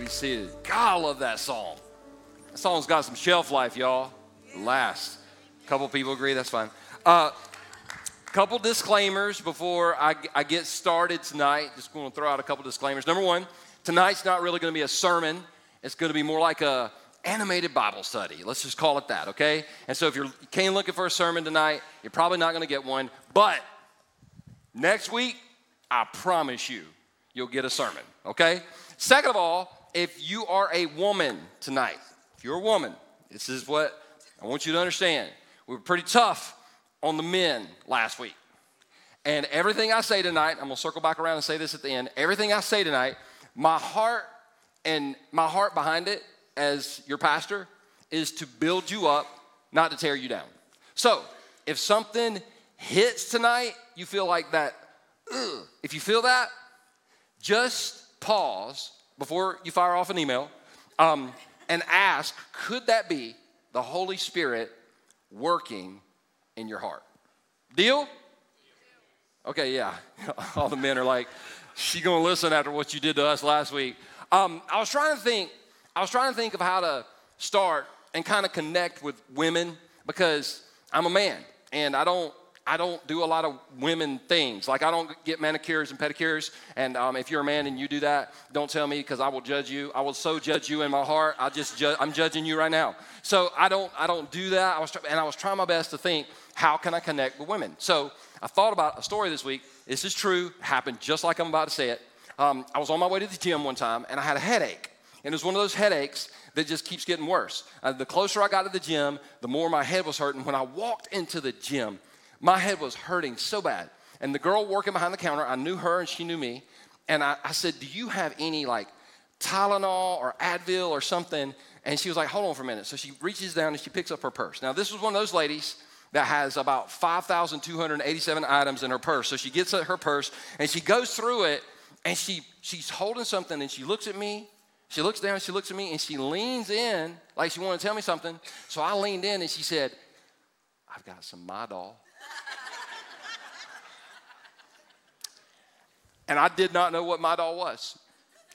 be seated. God, I love that song. That song's got some shelf life, y'all. Last. A couple people agree, that's fine. Uh, couple disclaimers before I, I get started tonight. Just going to throw out a couple disclaimers. Number one, tonight's not really going to be a sermon. It's going to be more like a animated Bible study. Let's just call it that, okay? And so if you're, you came looking for a sermon tonight, you're probably not going to get one. But next week, I promise you, you'll get a sermon, okay? Second of all, if you are a woman tonight, if you're a woman, this is what I want you to understand. We were pretty tough on the men last week. And everything I say tonight, I'm gonna circle back around and say this at the end. Everything I say tonight, my heart and my heart behind it as your pastor is to build you up, not to tear you down. So if something hits tonight, you feel like that, if you feel that, just pause before you fire off an email um, and ask, could that be the Holy Spirit working in your heart? Deal? Okay, yeah. All the men are like, she gonna listen after what you did to us last week. Um, I was trying to think, I was trying to think of how to start and kind of connect with women because I'm a man and I don't I don't do a lot of women things. Like I don't get manicures and pedicures. And um, if you're a man and you do that, don't tell me because I will judge you. I will so judge you in my heart. I just ju- I'm judging you right now. So I don't I don't do that. I was and I was trying my best to think how can I connect with women. So I thought about a story this week. This is true. Happened just like I'm about to say it. Um, I was on my way to the gym one time and I had a headache. And it was one of those headaches that just keeps getting worse. Uh, the closer I got to the gym, the more my head was hurting. When I walked into the gym, my head was hurting so bad. And the girl working behind the counter, I knew her and she knew me. And I, I said, Do you have any like Tylenol or Advil or something? And she was like, Hold on for a minute. So she reaches down and she picks up her purse. Now, this was one of those ladies that has about 5,287 items in her purse. So she gets her purse and she goes through it and she, she's holding something and she looks at me. She looks down, she looks at me, and she leans in like she wanted to tell me something. So I leaned in and she said, I've got some Midol. And I did not know what Midol was.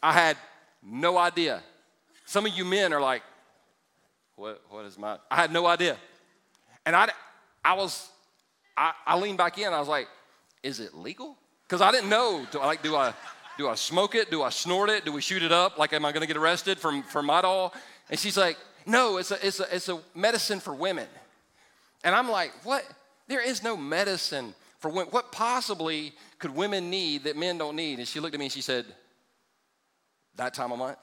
I had no idea. Some of you men are like, what, what is my, I had no idea. And I, I was, I, I leaned back in, I was like, is it legal? Because I didn't know, do I, like, do I, do I smoke it? Do I snort it? Do we shoot it up? Like, am I gonna get arrested from, for Midol? And she's like, no, it's a, it's, a, it's a medicine for women. And I'm like, what? There is no medicine for women. What possibly could women need that men don't need? And she looked at me and she said, that time of month?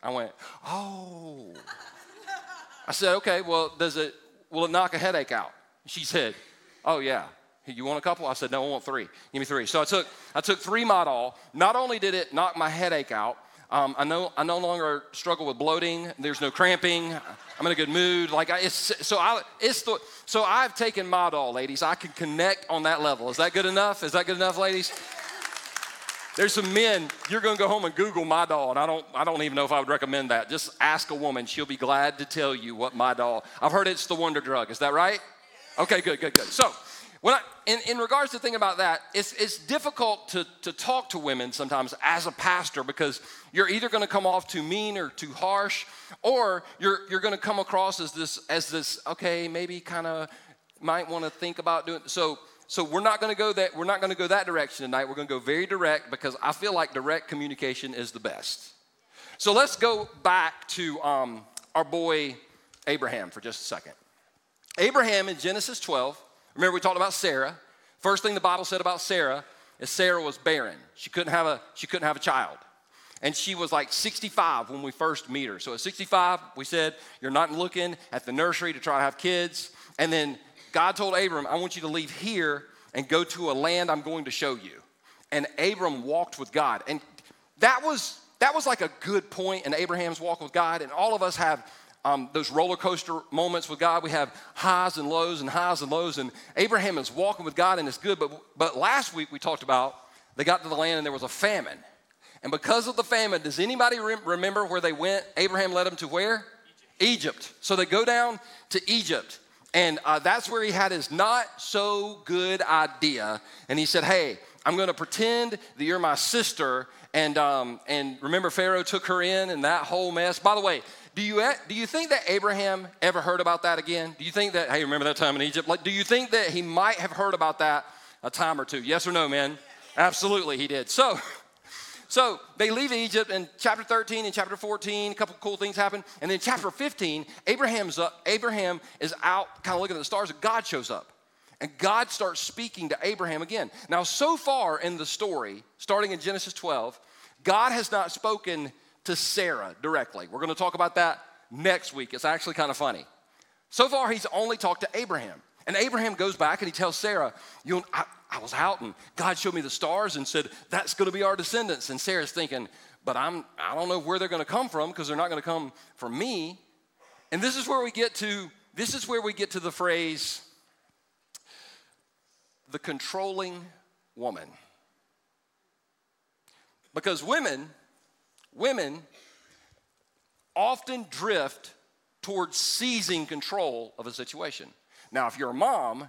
I went, oh. I said, okay, well, does it, will it knock a headache out? She said, oh yeah. You want a couple? I said, no, I want three. Give me three. So I took, I took three Midol. Not only did it knock my headache out, um, I, know, I no longer struggle with bloating. There's no cramping. I'm in a good mood. Like I, so I, it's the, so I've taken Midol, ladies. I can connect on that level. Is that good enough? Is that good enough, ladies? There's some men, you're gonna go home and Google Midol, and I don't, I don't even know if I would recommend that. Just ask a woman, she'll be glad to tell you what Midol. I've heard it's the wonder drug. Is that right? Okay, good, good, good. So when I, in, in regards to the thing about that, it's, it's difficult to, to talk to women sometimes as a pastor because you're either going to come off too mean or too harsh, or you're, you're going to come across as this, as this, okay, maybe kind of might want to think about doing so. So we're not going to go that we're not going to go that direction tonight. We're going to go very direct because I feel like direct communication is the best. So let's go back to um, our boy Abraham for just a second. Abraham in Genesis 12 Remember, we talked about Sarah. First thing the Bible said about Sarah is Sarah was barren. She couldn't have a, she couldn't have a child. And she was like 65 when we first meet her. So at 65, we said, You're not looking at the nursery to try to have kids. And then God told Abram, I want you to leave here and go to a land I'm going to show you. And Abram walked with God. And that was that was like a good point in Abraham's walk with God. And all of us have um, those roller coaster moments with God. We have highs and lows and highs and lows. And Abraham is walking with God and it's good. But, but last week we talked about they got to the land and there was a famine. And because of the famine, does anybody re- remember where they went? Abraham led them to where? Egypt. Egypt. So they go down to Egypt. And uh, that's where he had his not so good idea. And he said, Hey, I'm going to pretend that you're my sister And, um, and remember, Pharaoh took her in and that whole mess. By the way, do you, eh, do you think that Abraham ever heard about that again? Do you think that, hey, remember that time in Egypt? Like, do you think that he might have heard about that a time or two? Yes or no, man? Absolutely, he did. So, so they leave Egypt in chapter 13 and chapter 14, a couple cool things happen. And then chapter 15, Abraham's up, Abraham is out kind of looking at the stars, and God shows up. And God starts speaking to Abraham again. Now, so far in the story, starting in Genesis 12, God has not spoken to Sarah directly. We're going to talk about that next week. It's actually kind of funny. So far, he's only talked to Abraham. And Abraham goes back and he tells Sarah, you know, I, I was out and God showed me the stars and said, that's going to be our descendants. And Sarah's thinking, but I'm, I don't know where they're going to come from because they're not going to come from me. And this is where we get to, this is where we get to the phrase, the controlling woman. Because women, women often drift towards seizing control of a situation. Now, if you're a mom,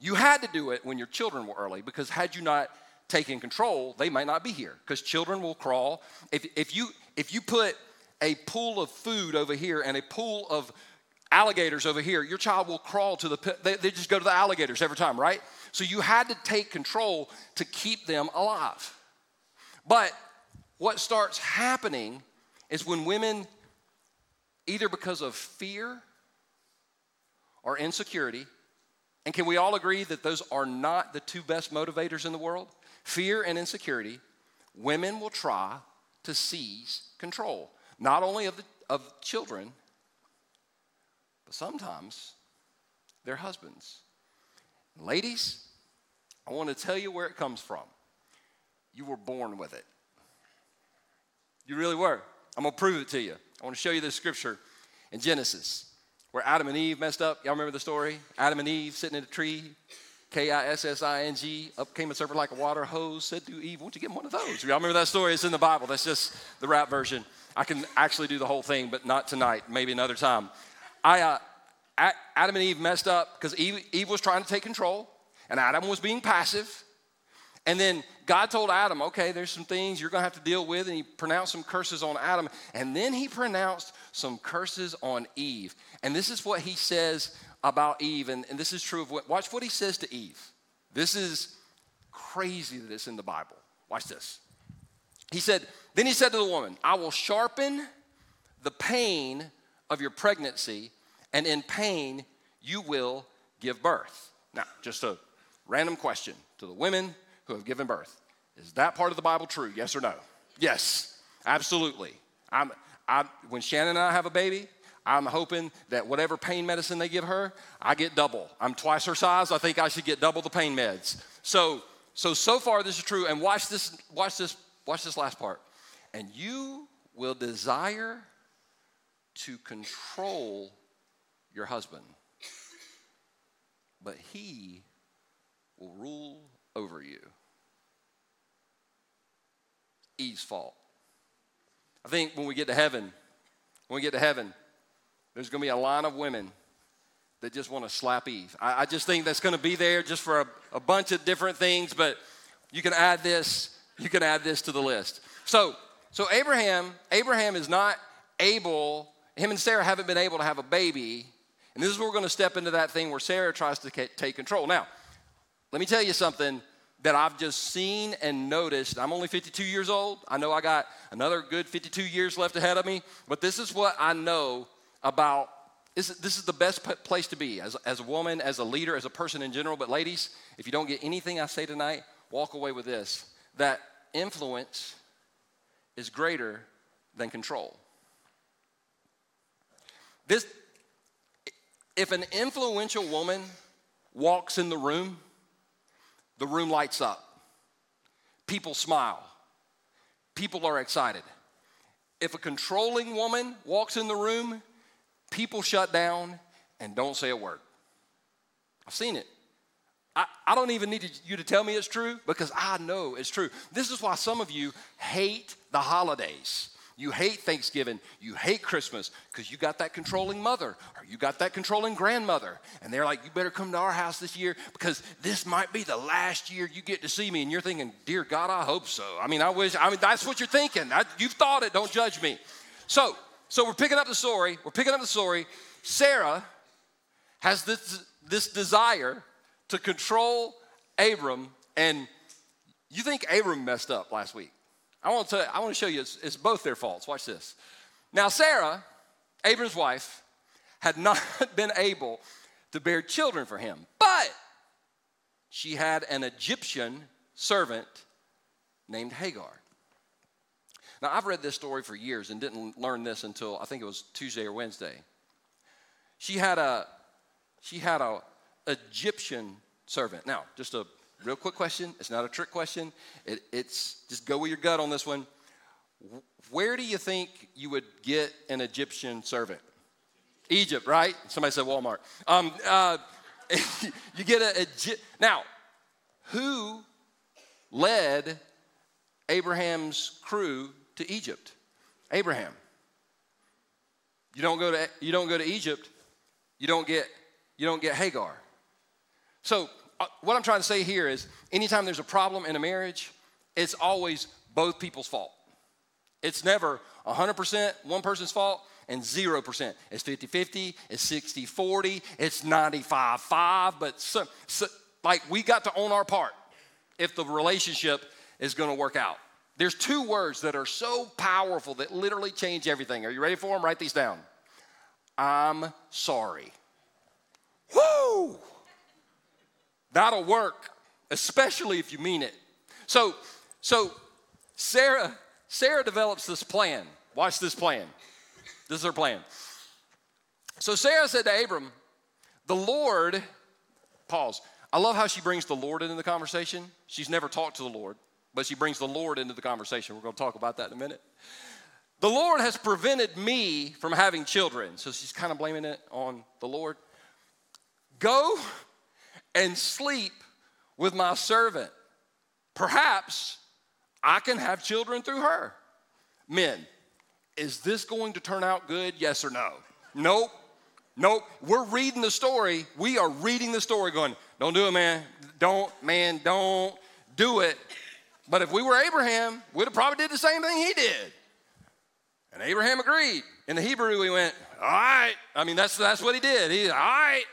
you had to do it when your children were early because had you not taken control, they might not be here because children will crawl. If, if, you, if you put a pool of food over here and a pool of alligators over here, your child will crawl to the pit. They, they just go to the alligators every time, right? So you had to take control to keep them alive. But what starts happening is when women, either because of fear or insecurity, and can we all agree that those are not the two best motivators in the world? Fear and insecurity, women will try to seize control, not only of, the, of children, but sometimes their husbands. Ladies, I want to tell you where it comes from. You were born with it. You really were. I'm going to prove it to you. I want to show you this scripture in Genesis where Adam and Eve messed up. Y'all remember the story? Adam and Eve sitting in a tree, K I S S I N G. Up came a serpent like a water hose, said to Eve, Won't you get one of those? Y'all remember that story? It's in the Bible. That's just the rap version. I can actually do the whole thing, but not tonight, maybe another time. I, uh, Adam and Eve messed up because Eve, Eve was trying to take control, and Adam was being passive. And then God told Adam, okay, there's some things you're going to have to deal with. And he pronounced some curses on Adam. And then he pronounced some curses on Eve. And this is what he says about Eve. And, and this is true of what, watch what he says to Eve. This is crazy that it's in the Bible. Watch this. He said, then he said to the woman, I will sharpen the pain of your pregnancy, and in pain you will give birth. Now, just a random question to the women who have given birth. Is that part of the Bible true? Yes or no? Yes, absolutely. I'm, I, when Shannon and I have a baby, I'm hoping that whatever pain medicine they give her, I get double. I'm twice her size. I think I should get double the pain meds. So, so so far this is true. And watch this. Watch this. Watch this last part. And you will desire to control your husband, but he will rule over you. Eve's fault. I think when we get to heaven, when we get to heaven, there's going to be a line of women that just want to slap Eve. I, I just think that's going to be there just for a, a bunch of different things, but you can add this, you can add this to the list. So, so Abraham, Abraham is not able, him and Sarah haven't been able to have a baby. And this is where we're going to step into that thing where Sarah tries to take control. Now, let me tell you something that I've just seen and noticed. I'm only 52 years old. I know I got another good 52 years left ahead of me, but this is what I know about this, this is the best place to be as, as a woman, as a leader, as a person in general. But, ladies, if you don't get anything I say tonight, walk away with this that influence is greater than control. This, if an influential woman walks in the room, the room lights up. People smile. People are excited. If a controlling woman walks in the room, people shut down and don't say a word. I've seen it. I, I don't even need you to tell me it's true because I know it's true. This is why some of you hate the holidays. You hate Thanksgiving. You hate Christmas because you got that controlling mother or you got that controlling grandmother. And they're like, you better come to our house this year because this might be the last year you get to see me. And you're thinking, dear God, I hope so. I mean, I wish, I mean, that's what you're thinking. I, you've thought it. Don't judge me. So, so we're picking up the story. We're picking up the story. Sarah has this, this desire to control Abram. And you think Abram messed up last week. I want to, I want to show you it's, it's both their faults. Watch this. Now, Sarah, Abram's wife, had not been able to bear children for him, but she had an Egyptian servant named Hagar. Now, I've read this story for years and didn't learn this until I think it was Tuesday or Wednesday. She had a she had a Egyptian servant. Now, just a real quick question. It's not a trick question. It, it's just go with your gut on this one. Where do you think you would get an Egyptian servant? Egypt, right? Somebody said Walmart. Um, uh, you get a, a now. Who led Abraham's crew to Egypt? Abraham. You don't go to you don't go to Egypt. You don't get you don't get Hagar. So Uh, what I'm trying to say here is anytime there's a problem in a marriage, it's always both people's fault. It's never 100% one person's fault and 0%. It's 50 50, it's 60 40, it's 95 5. But so, so, like we got to own our part if the relationship is going to work out. There's two words that are so powerful that literally change everything. Are you ready for them? Write these down. I'm sorry. Woo! That'll work, especially if you mean it. So, so Sarah, Sarah develops this plan. Watch this plan. This is her plan. So Sarah said to Abram, The Lord, pause. I love how she brings the Lord into the conversation. She's never talked to the Lord, but she brings the Lord into the conversation. We're going to talk about that in a minute. The Lord has prevented me from having children. So she's kind of blaming it on the Lord. Go and sleep with my servant. Perhaps I can have children through her. Men, is this going to turn out good? Yes or no? Nope. Nope. We're reading the story. We are reading the story going, don't do it, man. Don't, man, don't do it. But if we were Abraham, we'd have probably did the same thing he did. And Abraham agreed. In the Hebrew, we went, all right. I mean, that's, that's what he did. He, all right.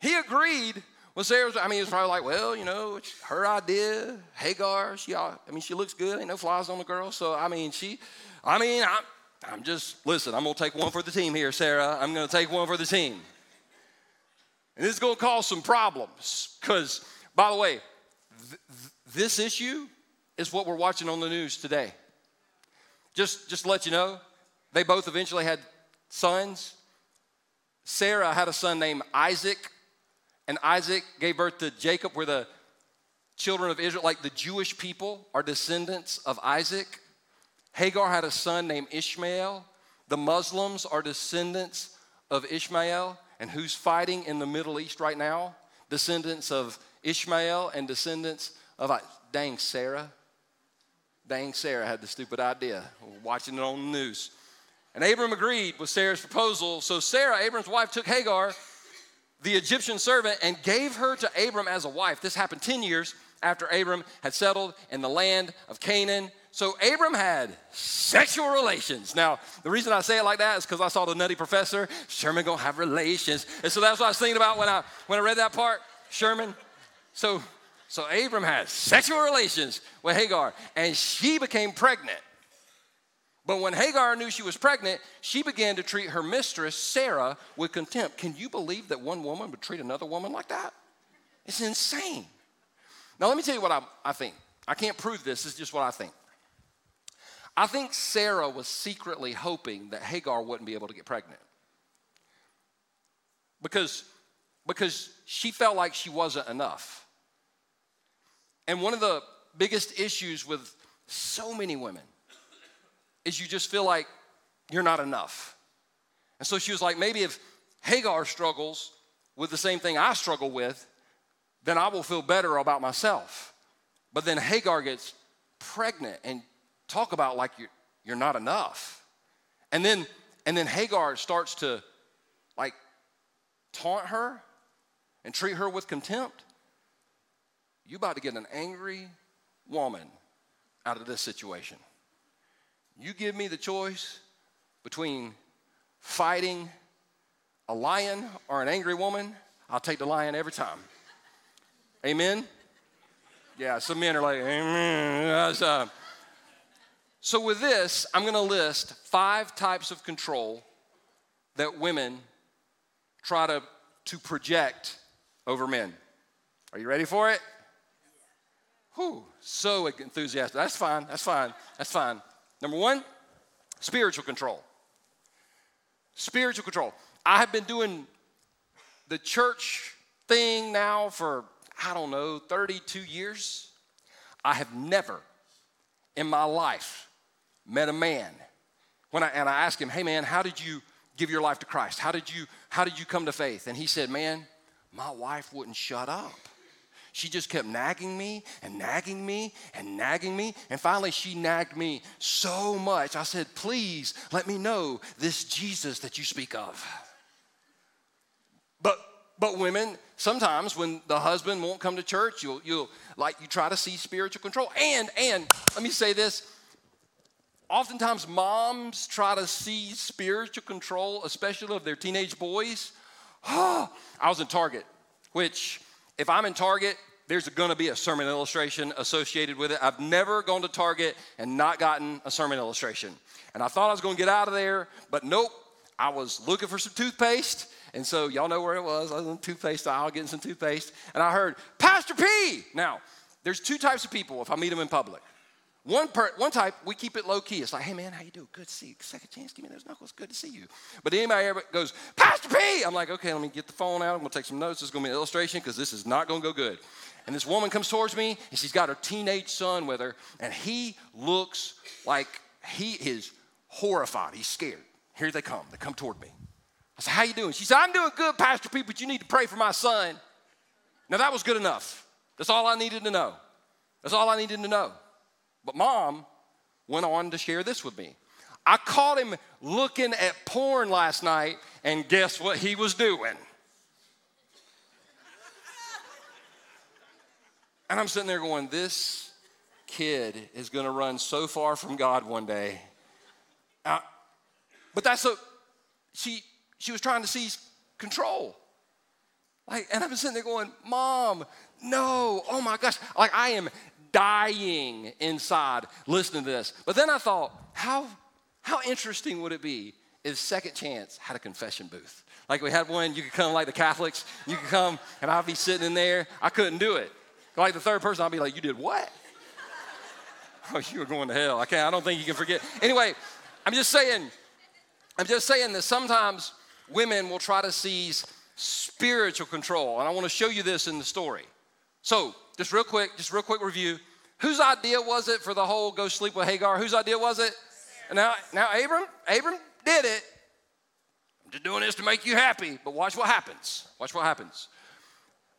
He agreed well, Sarah was, I mean, it's probably like, well, you know, it's her idea. Hagar, she, I mean, she looks good. Ain't no flies on the girl. So, I mean, she, I mean, I'm, I'm just, listen, I'm going to take one for the team here, Sarah. I'm going to take one for the team. And this is going to cause some problems because, by the way, th- this issue is what we're watching on the news today. Just, just to let you know, they both eventually had sons. Sarah had a son named Isaac and Isaac gave birth to Jacob, where the children of Israel, like the Jewish people, are descendants of Isaac. Hagar had a son named Ishmael. The Muslims are descendants of Ishmael. And who's fighting in the Middle East right now? Descendants of Ishmael and descendants of dang Sarah. Dang Sarah had the stupid idea. Watching it on the news. And Abram agreed with Sarah's proposal. So Sarah, Abram's wife, took Hagar the Egyptian servant and gave her to Abram as a wife. This happened 10 years after Abram had settled in the land of Canaan. So Abram had sexual relations. Now, the reason I say it like that is because I saw the nutty professor, Sherman gonna have relations. And so that's what I was thinking about when I when I read that part, Sherman. So so Abram had sexual relations with Hagar, and she became pregnant. But when Hagar knew she was pregnant, she began to treat her mistress, Sarah, with contempt. Can you believe that one woman would treat another woman like that? It's insane. Now, let me tell you what I, I think. I can't prove this, it's just what I think. I think Sarah was secretly hoping that Hagar wouldn't be able to get pregnant. Because, because she felt like she wasn't enough. And one of the biggest issues with so many women is you just feel like you're not enough. And so she was like, maybe if Hagar struggles with the same thing I struggle with, then I will feel better about myself. But then Hagar gets pregnant and talk about like you're you're not enough. And then, and then Hagar starts to like taunt her and treat her with contempt. You about to get an angry woman out of this situation. You give me the choice between fighting a lion or an angry woman, I'll take the lion every time. Amen? Yeah, some men are like, Amen. Uh, so, with this, I'm going to list five types of control that women try to, to project over men. Are you ready for it? Whew, so enthusiastic. That's fine, that's fine, that's fine. Number one, spiritual control. Spiritual control. I have been doing the church thing now for, I don't know, 32 years. I have never in my life met a man when I, and I asked him, hey man, how did you give your life to Christ? How did you, how did you come to faith? And he said, man, my wife wouldn't shut up. She just kept nagging me and nagging me and nagging me. And finally, she nagged me so much. I said, Please let me know this Jesus that you speak of. But but women, sometimes when the husband won't come to church, you'll you'll like you try to see spiritual control. And and let me say this. Oftentimes moms try to see spiritual control, especially of their teenage boys. I was in Target, which if I'm in Target, there's going to be a sermon illustration associated with it. I've never gone to Target and not gotten a sermon illustration. And I thought I was going to get out of there, but nope. I was looking for some toothpaste. And so, y'all know where it was. I was in the toothpaste aisle getting some toothpaste. And I heard, Pastor P. Now, there's two types of people if I meet them in public. One, per, one type, we keep it low key. It's like, hey man, how you doing? Good to see you. Second chance, give me those knuckles. Good to see you. But anybody ever goes, Pastor P, I'm like, okay, let me get the phone out. I'm gonna take some notes. This is gonna be an illustration because this is not gonna go good. And this woman comes towards me and she's got her teenage son with her, and he looks like he is horrified. He's scared. Here they come. They come toward me. I said, How you doing? She said, I'm doing good, Pastor P, but you need to pray for my son. Now that was good enough. That's all I needed to know. That's all I needed to know. But mom went on to share this with me. I caught him looking at porn last night, and guess what he was doing? And I'm sitting there going, This kid is going to run so far from God one day. Uh, but that's a, she, she was trying to seize control. Like, and I'm sitting there going, Mom, no, oh my gosh. Like, I am dying inside listening to this. But then I thought, how, how interesting would it be if Second Chance had a confession booth? Like we had one, you could come like the Catholics, you could come and I'd be sitting in there. I couldn't do it. Like the third person, I'd be like, You did what? oh, you were going to hell. I can't, I don't think you can forget. Anyway, I'm just saying, I'm just saying that sometimes women will try to seize spiritual control. And I want to show you this in the story. So, just real quick, just real quick review. Whose idea was it for the whole go sleep with Hagar? Whose idea was it? Now, now Abram, Abram did it. I'm just doing this to make you happy, but watch what happens. Watch what happens.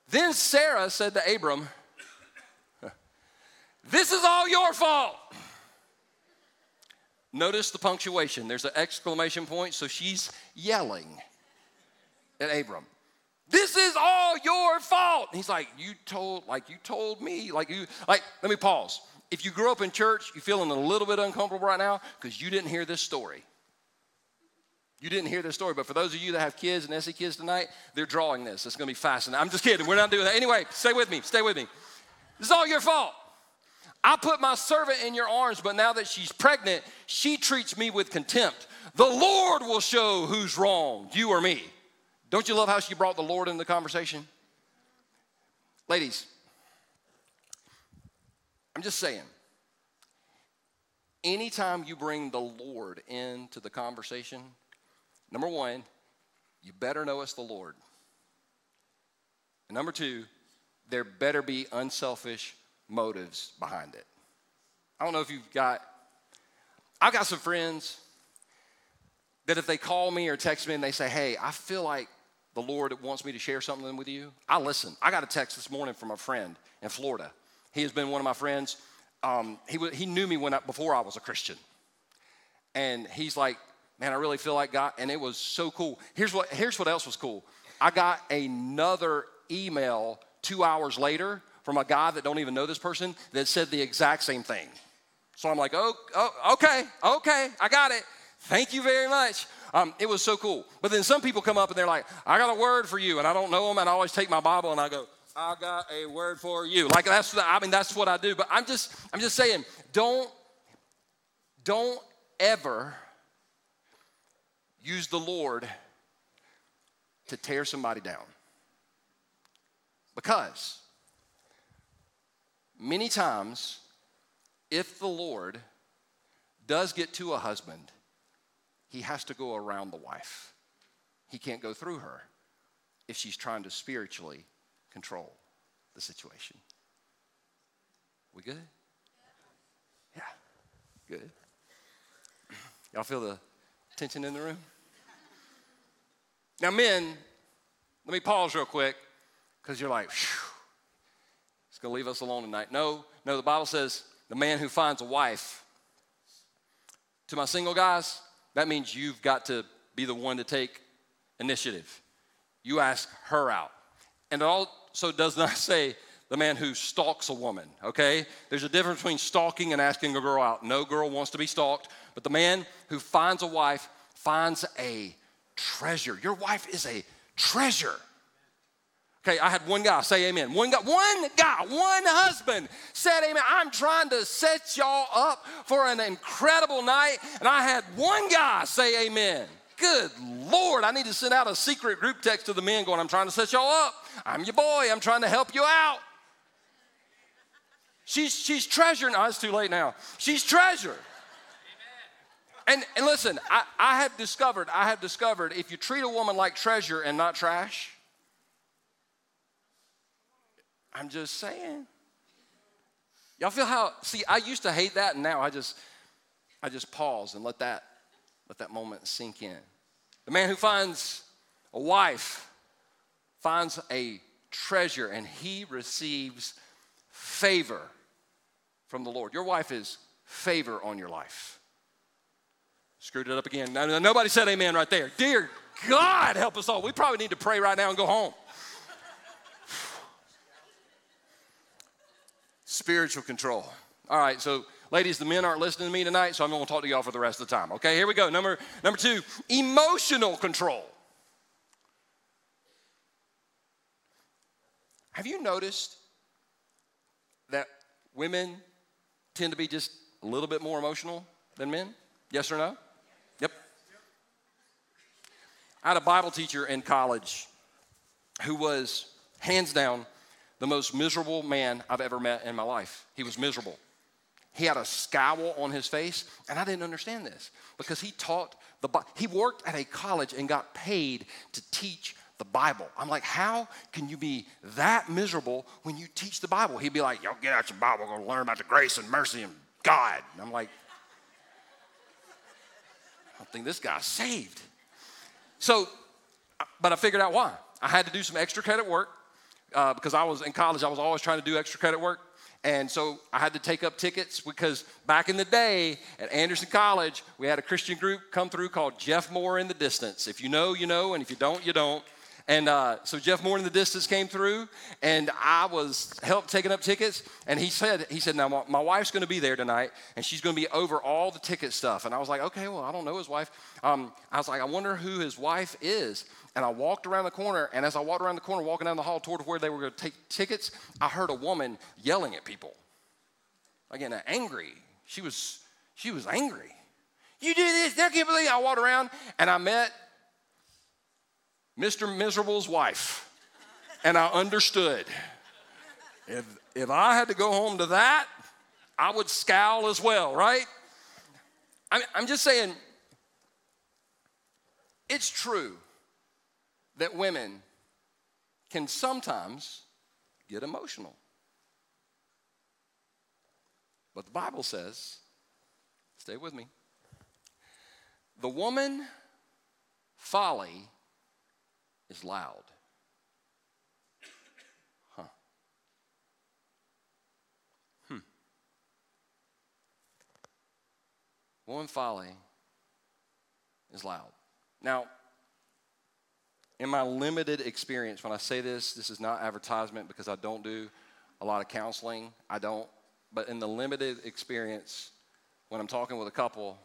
Then Sarah said to Abram, This is all your fault. Notice the punctuation. There's an exclamation point, so she's yelling at Abram. This is all your fault. And he's like, You told, like, you told me, like, you, like, let me pause. If you grew up in church, you're feeling a little bit uncomfortable right now because you didn't hear this story. You didn't hear this story, but for those of you that have kids and SE kids tonight, they're drawing this. It's going to be fascinating. I'm just kidding. We're not doing that. Anyway, stay with me. Stay with me. This is all your fault. I put my servant in your arms, but now that she's pregnant, she treats me with contempt. The Lord will show who's wrong, you or me. Don't you love how she brought the Lord into the conversation? Ladies, I'm just saying, anytime you bring the Lord into the conversation, number one, you better know it's the Lord. And number two, there better be unselfish motives behind it. I don't know if you've got, I've got some friends that if they call me or text me and they say, hey, I feel like the Lord wants me to share something with you, I listen. I got a text this morning from a friend in Florida. He has been one of my friends. Um, he, he knew me when I, before I was a Christian. and he's like, man, I really feel like God, and it was so cool. Here's what, here's what else was cool. I got another email two hours later from a guy that don't even know this person that said the exact same thing. So I'm like, oh, oh okay, okay, I got it. Thank you very much. Um, it was so cool. But then some people come up and they're like, I got a word for you, and I don't know them, and I always take my Bible and I go, I got a word for you. Like that's the, I mean that's what I do. But I'm just I'm just saying, don't don't ever use the Lord to tear somebody down. Because many times, if the Lord does get to a husband, he has to go around the wife. He can't go through her if she's trying to spiritually control the situation. We good? Yeah, good. Y'all feel the tension in the room? Now, men, let me pause real quick because you're like, it's going to leave us alone tonight. No, no, the Bible says the man who finds a wife. To my single guys, that means you've got to be the one to take initiative. You ask her out. And it also does not say the man who stalks a woman, okay? There's a difference between stalking and asking a girl out. No girl wants to be stalked, but the man who finds a wife finds a treasure. Your wife is a treasure. Okay, I had one guy say amen. One guy, one guy, one husband said amen. I'm trying to set y'all up for an incredible night, and I had one guy say amen. Good Lord, I need to send out a secret group text to the men going, I'm trying to set y'all up. I'm your boy. I'm trying to help you out. She's, she's treasure. No, oh, it's too late now. She's treasure. And, and listen, I, I have discovered, I have discovered if you treat a woman like treasure and not trash, I'm just saying. Y'all feel how, see, I used to hate that and now I just, I just pause and let that, let that moment sink in. The man who finds a wife finds a treasure and he receives favor from the Lord. Your wife is favor on your life. Screwed it up again. Nobody said amen right there. Dear God, help us all. We probably need to pray right now and go home. Spiritual control. All right, so ladies, the men aren't listening to me tonight, so I'm going to talk to y'all for the rest of the time. Okay, here we go. Number number two, emotional control. Have you noticed that women tend to be just a little bit more emotional than men? Yes or no? Yep. I had a Bible teacher in college who was hands down the most miserable man I've ever met in my life. He was miserable. He had a scowl on his face, and I didn't understand this because he taught the Bible. he worked at a college and got paid to teach the Bible. I'm like, how can you be that miserable when you teach the Bible? He'd be like, y'all get out your Bible, we're gonna learn about the grace and mercy and God. And I'm like, I think this guy's saved. So, but I figured out why. I had to do some extra credit work uh, because I was in college, I was always trying to do extra credit work. And so I had to take up tickets because back in the day at Anderson College, we had a Christian group come through called Jeff Moore in the Distance. If you know, you know, and if you don't, you don't. And uh, so Jeff Moore in the distance came through, and I was helped taking up tickets. And he said, he said, now my, wife's going to be there tonight, and she's going to be over all the ticket stuff. And I was like, okay, well I don't know his wife. Um, I was like, I wonder who his wife is. And I walked around the corner, and as I walked around the corner, walking down the hall toward where they were going to take tickets, I heard a woman yelling at people, again, angry. She was she was angry. You did this. I can't believe. I walked around, and I met Mr. Miserable's wife. And I understood. If, if I had to go home to that, I would scowl as well, right? I I'm just saying, it's true that women can sometimes get emotional. But the Bible says, stay with me, the woman folly is loud. Huh. Hmm. Woman folly is loud. Now, in my limited experience, when I say this, this is not advertisement because I don't do a lot of counseling. I don't. But in the limited experience, when I'm talking with a couple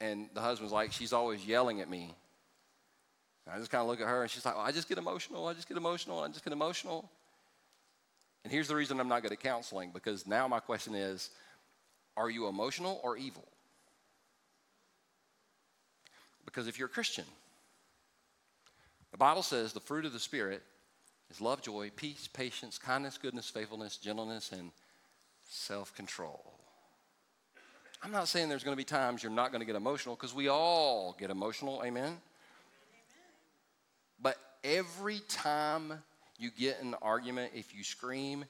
and the husband's like, she's always yelling at me. I just kind of look at her and she's like, well, I just get emotional. I just get emotional. I just get emotional. And here's the reason I'm not good at counseling because now my question is are you emotional or evil? Because if you're a Christian, the Bible says the fruit of the Spirit is love, joy, peace, patience, kindness, goodness, faithfulness, gentleness, and self control. I'm not saying there's going to be times you're not going to get emotional because we all get emotional, amen? Every time you get in an argument, if you scream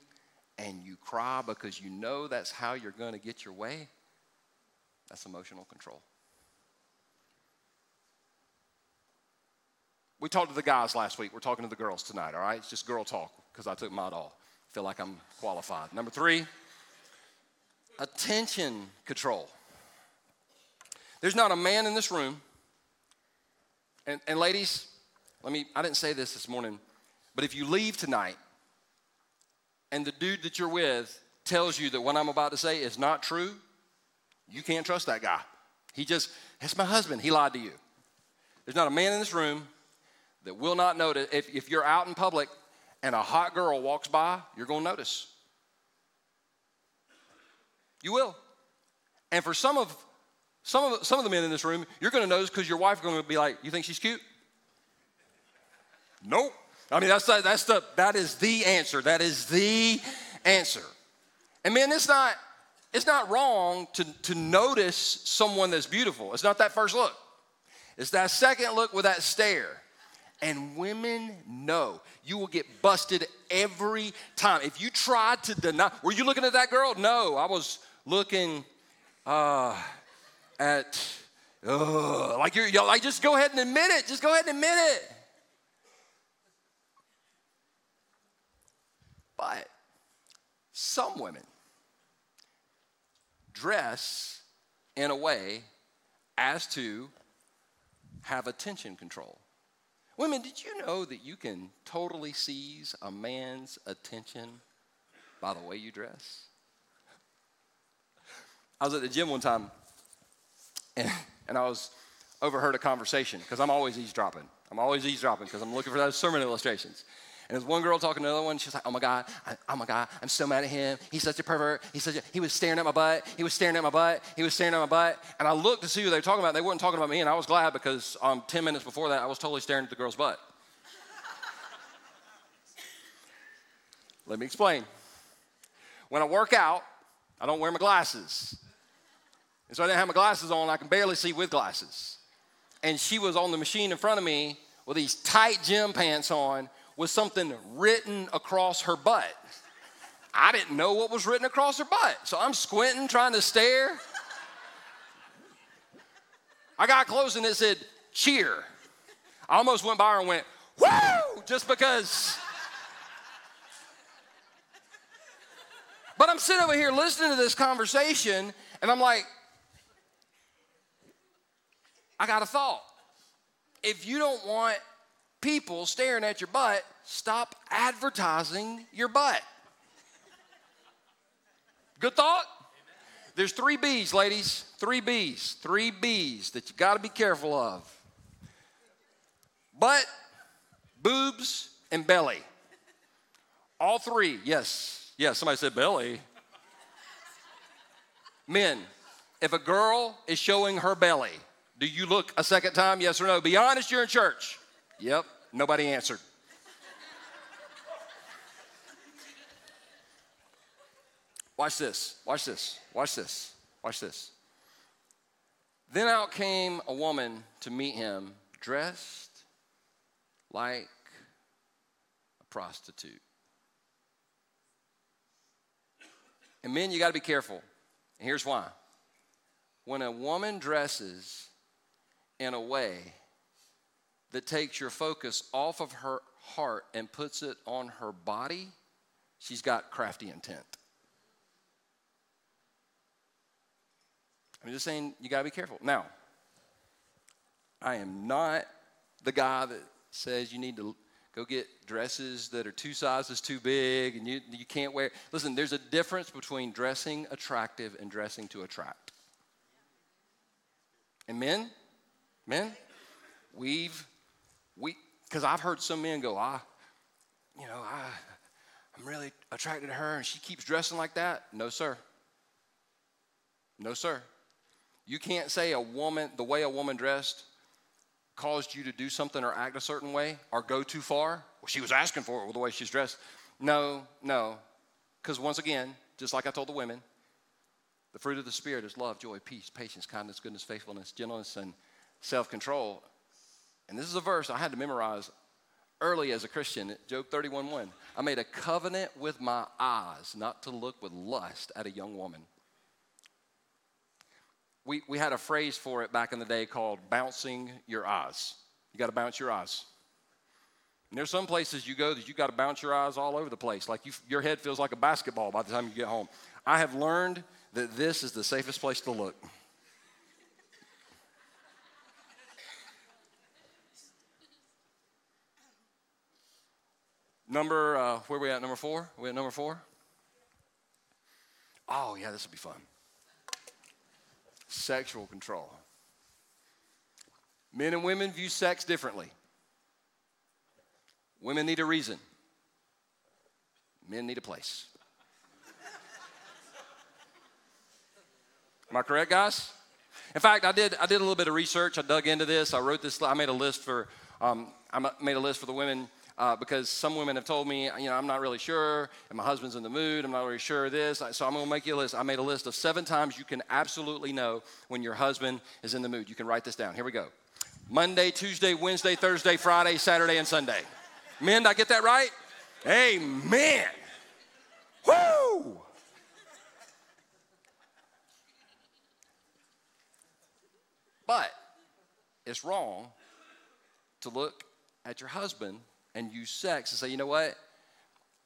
and you cry because you know that's how you're going to get your way, that's emotional control. We talked to the guys last week. We're talking to the girls tonight, all right? It's just girl talk because I took Midol. Feel like I'm qualified. Number three, attention control. There's not a man in this room, and, and ladies, let me, I didn't say this this morning, but if you leave tonight and the dude that you're with tells you that what I'm about to say is not true, you can't trust that guy. He just, that's my husband. He lied to you. There's not a man in this room that will not notice. If, if you're out in public and a hot girl walks by, you're going to notice. You will. And for some of some of some of the men in this room, you're going to notice because your wife is going to be like, "You think she's cute?" Nope. I mean, that's the, that's the that is the answer. That is the answer. And man, it's not it's not wrong to to notice someone that's beautiful. It's not that first look. It's that second look with that stare. And women know you will get busted every time. If you try to deny, were you looking at that girl? No, I was looking uh, at, uh, like you're, you're like, just go ahead and admit it. Just go ahead and admit it. But some women dress in a way as to have attention control. Women, did you know that you can totally seize a man's attention by the way you dress? I was at the gym one time and, and I was overheard a conversation because I'm always eavesdropping. I'm always eavesdropping because I'm looking for those sermon illustrations. And there's one girl talking to another one. She's like, "Oh my God, I, oh my God, I'm so mad at him. He's such a pervert. He's such a, he was staring at my butt. He was staring at my butt. He was staring at my butt." And I looked to see who they were talking about. They weren't talking about me, and I was glad because um, 10 minutes before that, I was totally staring at the girl's butt. Let me explain. When I work out, I don't wear my glasses. And so I didn't have my glasses on. I can barely see with glasses. And she was on the machine in front of me with these tight gym pants on with something written across her butt. I didn't know what was written across her butt. So I'm squinting, trying to stare. I got close and it said, cheer. I almost went by her and went, whoo, just because. But I'm sitting over here listening to this conversation and I'm like, I got a thought. If you don't want people staring at your butt, stop advertising your butt. Good thought? There's three B's, ladies. Three B's. Three B's that you got to be careful of butt, boobs, and belly. All three, yes. Yes, somebody said belly. Men, if a girl is showing her belly, do you look a second time? Yes or no? Be honest, you're in church. Yep, nobody answered. Watch this, watch this, watch this, watch this. Then out came a woman to meet him, dressed like a prostitute. And men, you got to be careful. And here's why. When a woman dresses in a way that takes your focus off of her heart and puts it on her body, she's got crafty intent. I'm just saying you got to be careful. Now, I am not the guy that says you need to go get dresses that are two sizes too big and you, you can't wear. Listen, there's a difference between dressing attractive and dressing to attract. And men, men, we've, we, because I've heard some men go, I, you know, I, I'm really attracted to her and she keeps dressing like that. No, sir. No, sir. You can't say a woman, the way a woman dressed caused you to do something or act a certain way or go too far. Well, she was asking for it with the way she's dressed. No, no. Because once again, just like I told the women, the fruit of the Spirit is love, joy, peace, patience, kindness, goodness, faithfulness, gentleness, and self control. And this is a verse I had to memorize early as a Christian, Job 31 1. I made a covenant with my eyes not to look with lust at a young woman. We, we had a phrase for it back in the day called bouncing your eyes. You got to bounce your eyes. And there's some places you go that you got to bounce your eyes all over the place. Like you, your head feels like a basketball by the time you get home. I have learned that this is the safest place to look. Number, uh, where are we at? Number four? Are we at number four? Oh, yeah, this will be fun. Sexual control. Men and women view sex differently. Women need a reason, men need a place. Am I correct, guys? In fact, I did, I did a little bit of research. I dug into this. I wrote this. I made a list for, um, I made a list for the women uh, because some women have told me, you know, I'm not really sure, and my husband's in the mood. I'm not really sure of this. So I'm going to make you a list. I made a list of seven times you can absolutely know when your husband is in the mood. You can write this down. Here we go. Monday, Tuesday, Wednesday, Thursday, Friday, Saturday, and Sunday. Men, did I get that right? Amen. Woo! But it's wrong to look at your husband and use sex and say, you know what?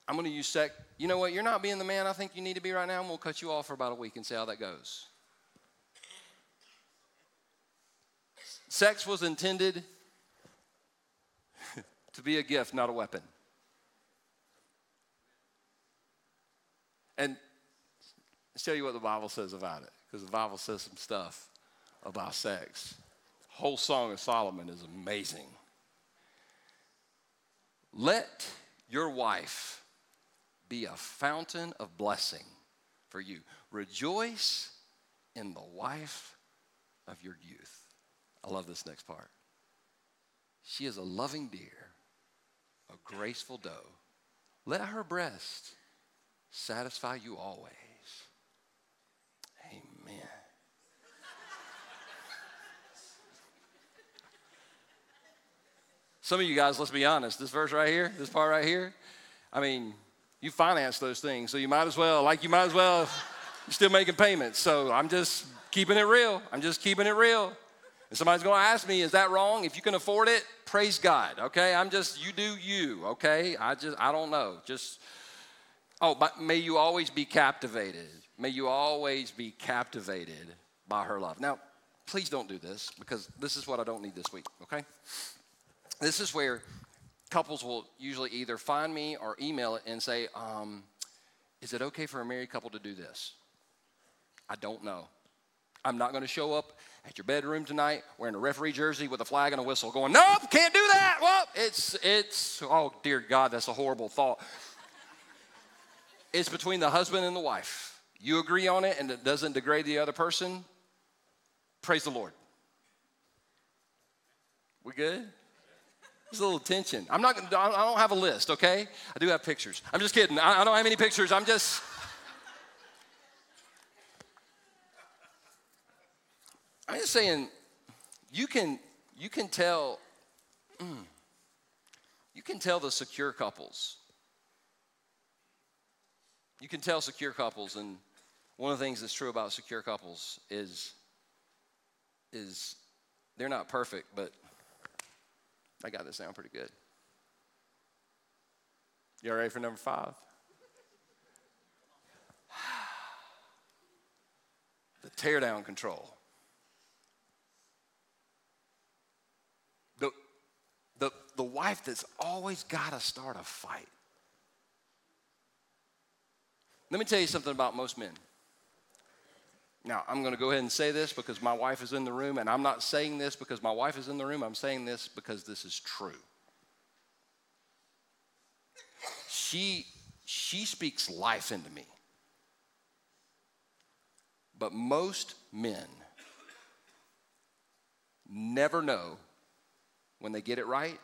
I'm going to use sex. You know what? You're not being the man I think you need to be right now. I'm going to cut you off for about a week and see how that goes. Sex was intended to be a gift, not a weapon. And I'll tell you what the Bible says about it, because the Bible says some stuff about sex. whole song of Solomon is amazing. Let your wife be a fountain of blessing for you. Rejoice in the wife of your youth. I love this next part. She is a loving deer, a graceful doe. Let her breast satisfy you always. Some of you guys, let's be honest, this verse right here, this part right here, I mean, you finance those things, so you might as well, like you might as well, you're still making payments. So I'm just keeping it real. I'm just keeping it real. And somebody's to ask me, is that wrong? If you can afford it, praise God, okay? I'm just, you do you, okay? I just, I don't know. Just, oh, but may you always be captivated. May you always be captivated by her love. Now, please don't do this because this is what I don't need this week, okay? This is where couples will usually either find me or email it and say, um, Is it okay for a married couple to do this? I don't know. I'm not going to show up at your bedroom tonight wearing a referee jersey with a flag and a whistle going, Nope, can't do that. Well, it's, it's, oh dear God, that's a horrible thought. It's between the husband and the wife. You agree on it and it doesn't degrade the other person. Praise the Lord. We good? There's a little tension. I'm not, I don't have a list, okay? I do have pictures. I'm just kidding. I don't have any pictures. I'm just. I'm just saying, you can, you can tell, mm, you can tell the secure couples. You can tell secure couples, and one of the things that's true about secure couples is, is they're not perfect, but I got this down pretty good. Y'all ready for number five? the teardown control. The, the, the wife that's always got to start a fight. Let me tell you something about most men. Now, I'm going to go ahead and say this because my wife is in the room, and I'm not saying this because my wife is in the room. I'm saying this because this is true. She, she speaks life into me. But most men never know when they get it right,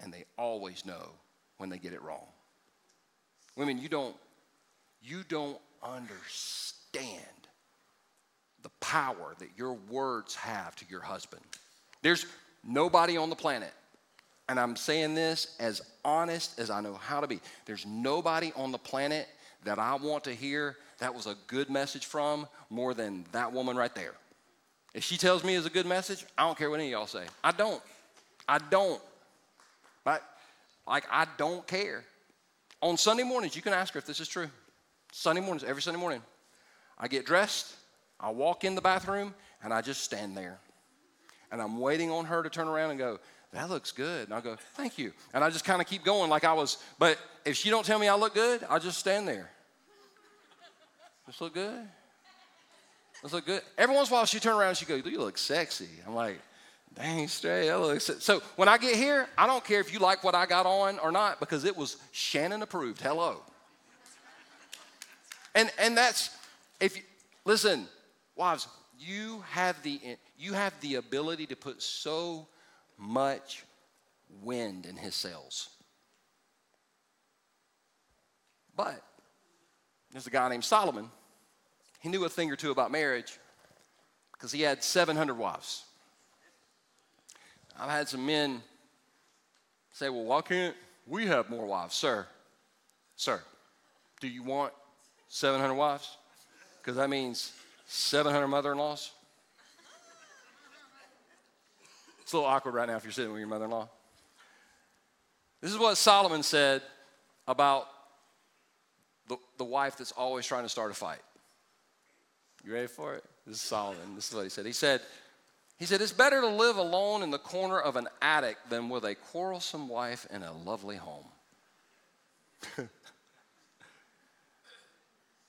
and they always know when they get it wrong. Women, you don't, you don't understand the power that your words have to your husband. There's nobody on the planet, and I'm saying this as honest as I know how to be. There's nobody on the planet that I want to hear that was a good message from more than that woman right there. If she tells me it's a good message, I don't care what any of y'all say. I don't. I don't. But, like, I don't care. On Sunday mornings, you can ask her if this is true. Sunday mornings, every Sunday morning. I get dressed, I walk in the bathroom, and I just stand there. And I'm waiting on her to turn around and go, that looks good. And I go, thank you. And I just kind of keep going like I was, but if she don't tell me I look good, I just stand there. This look good? This look good? Every once in a while she turn around and she go, you look sexy. I'm like, dang straight, that looks So when I get here, I don't care if you like what I got on or not because it was Shannon approved. Hello. And, and that's, if you, listen, wives, you have the you have the ability to put so much wind in his sails. But there's a guy named Solomon. He knew a thing or two about marriage because he had 700 wives. I've had some men say, Well, why can't we have more wives? Sir, sir, do you want 700 wives? Because that means 700 mother in laws. It's a little awkward right now if you're sitting with your mother in law. This is what Solomon said about the, the wife that's always trying to start a fight. You ready for it? This is Solomon. This is what he said. He said, he said, It's better to live alone in the corner of an attic than with a quarrelsome wife in a lovely home.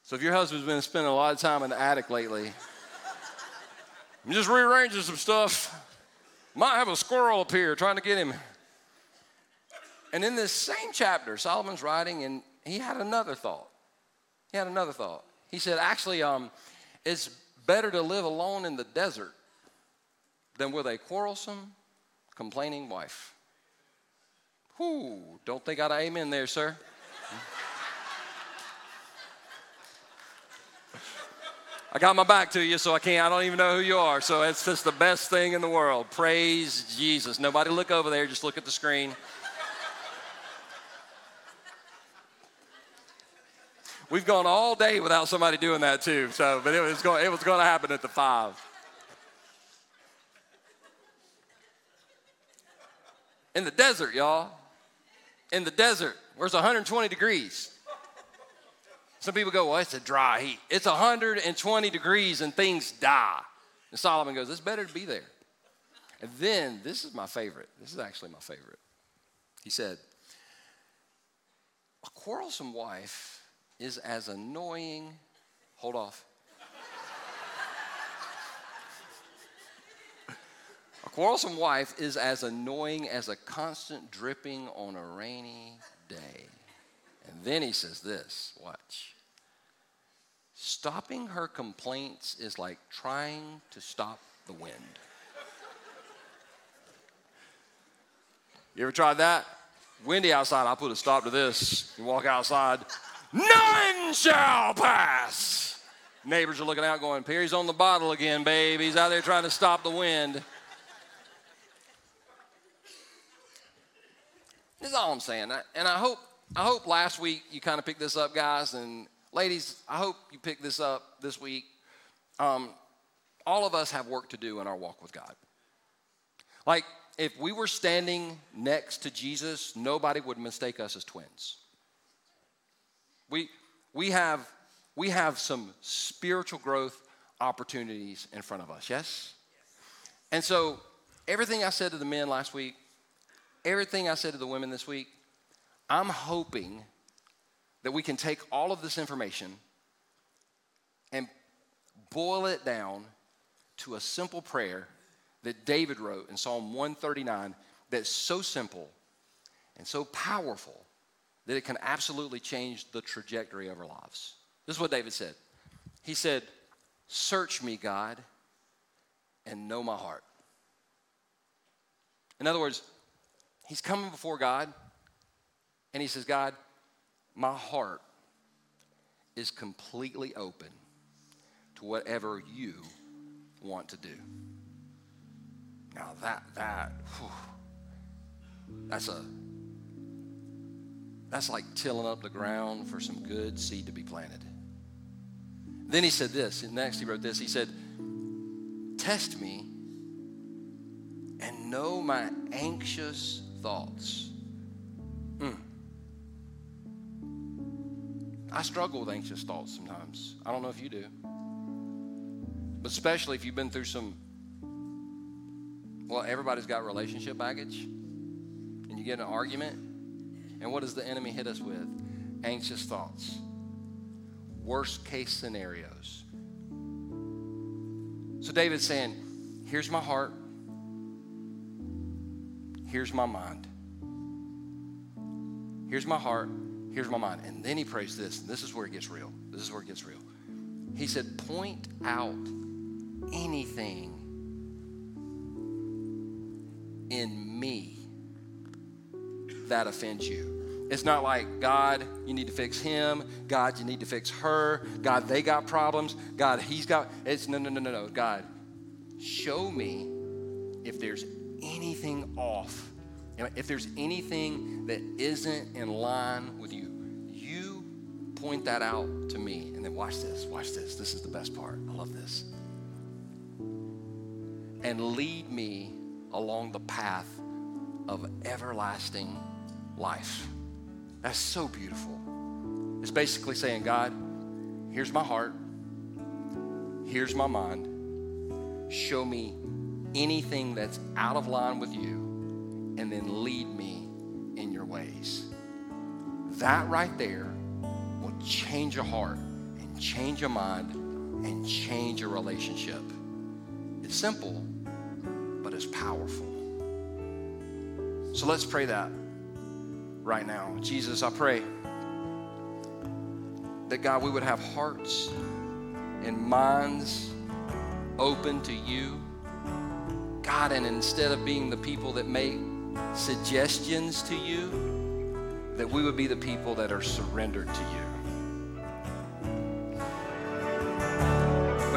So if your husband's been spending a lot of time in the attic lately, I'm just rearranging some stuff. Might have a squirrel up here trying to get him. And in this same chapter, Solomon's writing, and he had another thought. He had another thought. He said, actually, um, it's better to live alone in the desert than with a quarrelsome, complaining wife. Whoo, don't think I'd amen there, sir. I got my back to you, so I can't, I don't even know who you are. So it's just the best thing in the world. Praise Jesus. Nobody look over there, just look at the screen. We've gone all day without somebody doing that too. So, but it was going, it was going to happen at the five. In the desert, y'all. In the desert, where it's 120 degrees. Some people go, well, it's a dry heat. It's 120 degrees and things die. And Solomon goes, it's better to be there. And then, this is my favorite. This is actually my favorite. He said, a quarrelsome wife is as annoying, hold off. a quarrelsome wife is as annoying as a constant dripping on a rainy day. And then he says this watch. Stopping her complaints is like trying to stop the wind. You ever tried that? Windy outside, I put a stop to this. You walk outside, none shall pass. Neighbors are looking out, going, Perry's on the bottle again, babe. He's out there trying to stop the wind. This is all I'm saying. And I hope, I hope last week you kind of picked this up, guys, and ladies, I hope you picked this up this week. Um, all of us have work to do in our walk with God. Like, if we were standing next to Jesus, nobody would mistake us as twins. We, we, have, we have some spiritual growth opportunities in front of us, yes? And so, everything I said to the men last week, everything I said to the women this week, I'm hoping that we can take all of this information and boil it down to a simple prayer that David wrote in Psalm 139 that's so simple and so powerful that it can absolutely change the trajectory of our lives. This is what David said. He said, Search me, God, and know my heart. In other words, he's coming before God and he says, God, my heart is completely open to whatever you want to do. Now that that whew, that's a that's like tilling up the ground for some good seed to be planted. Then he said this, and next he wrote this. He said, Test me and know my anxious thoughts. I struggle with anxious thoughts sometimes. I don't know if you do. But especially if you've been through some, well, everybody's got relationship baggage, and you get an argument, and what does the enemy hit us with? Anxious thoughts, worst case scenarios. So David's saying, Here's my heart, here's my mind. Here's my heart, here's my mind. And then he prays this, and this is where it gets real. This is where it gets real. He said, Point out anything in me that offends you. It's not like, God, you need to fix him. God, you need to fix her. God, they got problems. God, he's got. It's no, no, no, no, no. God, show me if there's anything off, if there's anything that isn't in line with you. You point that out to me. And then watch this, watch this. This is the best part. I love this and lead me along the path of everlasting life. That's so beautiful. It's basically saying, God, here's my heart, here's my mind. Show me anything that's out of line with you, and then lead me in your ways. That right there change a heart and change a mind and change a relationship. It's simple, but it's powerful. So let's pray that right now. Jesus, I pray that God, we would have hearts and minds open to you. God, and instead of being the people that make suggestions to you, that we would be the people that are surrendered to you.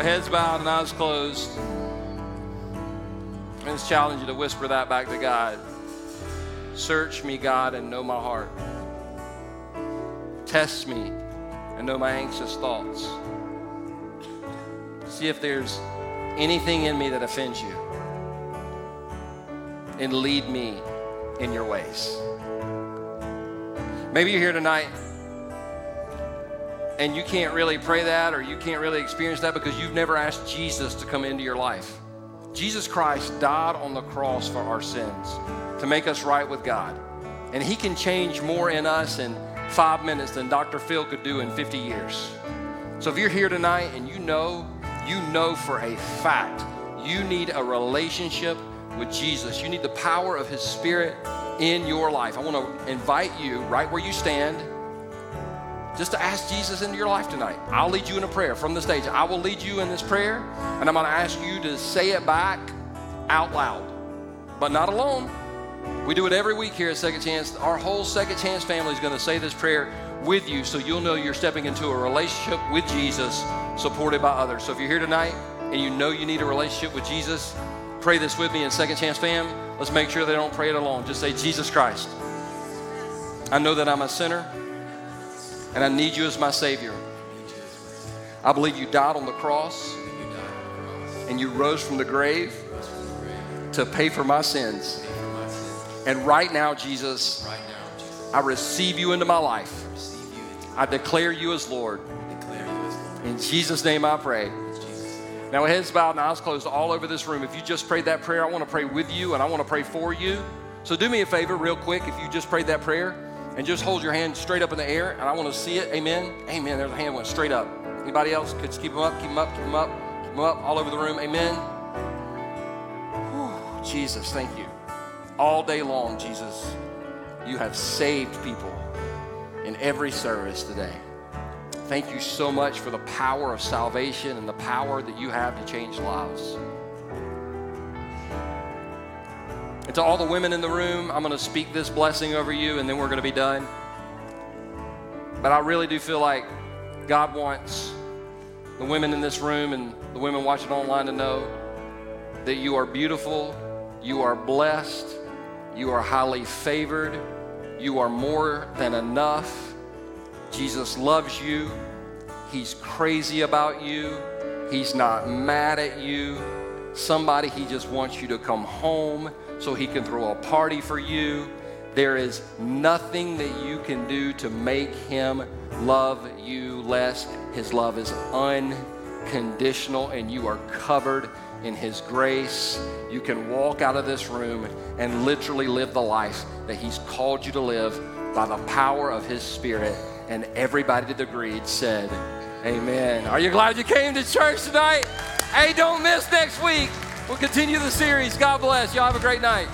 Head's bowed and eyes closed. I just challenge you to whisper that back to God. Search me, God, and know my heart. Test me and know my anxious thoughts. See if there's anything in me that offends you. And lead me in your ways. Maybe you're here tonight and you can't really pray that or you can't really experience that because you've never asked Jesus to come into your life. Jesus Christ died on the cross for our sins to make us right with God. And He can change more in us in five minutes than Dr. Phil could do in 50 years. So if you're here tonight and you know, you know for a fact, you need a relationship with Jesus, you need the power of His Spirit in your life. I want to invite you right where you stand just to ask Jesus into your life tonight. I'll lead you in a prayer from the stage. I will lead you in this prayer, and I'm going to ask you to say it back out loud, but not alone. We do it every week here at Second Chance. Our whole Second Chance family is going to say this prayer with you so you'll know you're stepping into a relationship with Jesus supported by others. So if you're here tonight and you know you need a relationship with Jesus, pray this with me in Second Chance fam. Let's make sure they don't pray it alone. Just say, Jesus Christ. I know that I'm a sinner and I need you as my Savior. I believe you died on the cross and you rose from the grave to pay for my sins. And right now, Jesus, I receive you into my life. I declare you as Lord. In Jesus' name I pray. Now, heads bowed and eyes closed all over this room. If you just prayed that prayer, I want to pray with you and I want to pray for you. So do me a favor, real quick, if you just prayed that prayer, and just hold your hand straight up in the air, and I want to see it. Amen. Amen. There's a hand went straight up. Anybody else? Could keep them up, keep them up, keep them up, keep them up, all over the room. Amen. Whew, Jesus, thank you. All day long, Jesus, you have saved people in every service today. Thank you so much for the power of salvation and the power that you have to change lives. To all the women in the room, I'm going to speak this blessing over you and then we're going to be done. But I really do feel like God wants the women in this room and the women watching online to know that you are beautiful, you are blessed, you are highly favored, you are more than enough. Jesus loves you, He's crazy about you, He's not mad at you. Somebody, He just wants you to come home so He can throw a party for you. There is nothing that you can do to make Him love you less. His love is unconditional, and you are covered in His grace. You can walk out of this room and literally live the life that He's called you to live by the power of His Spirit. And everybody that agreed said, Amen. Are you glad you came to church tonight? Hey, don't miss next week. We'll continue the series. God bless. Y'all have a great night.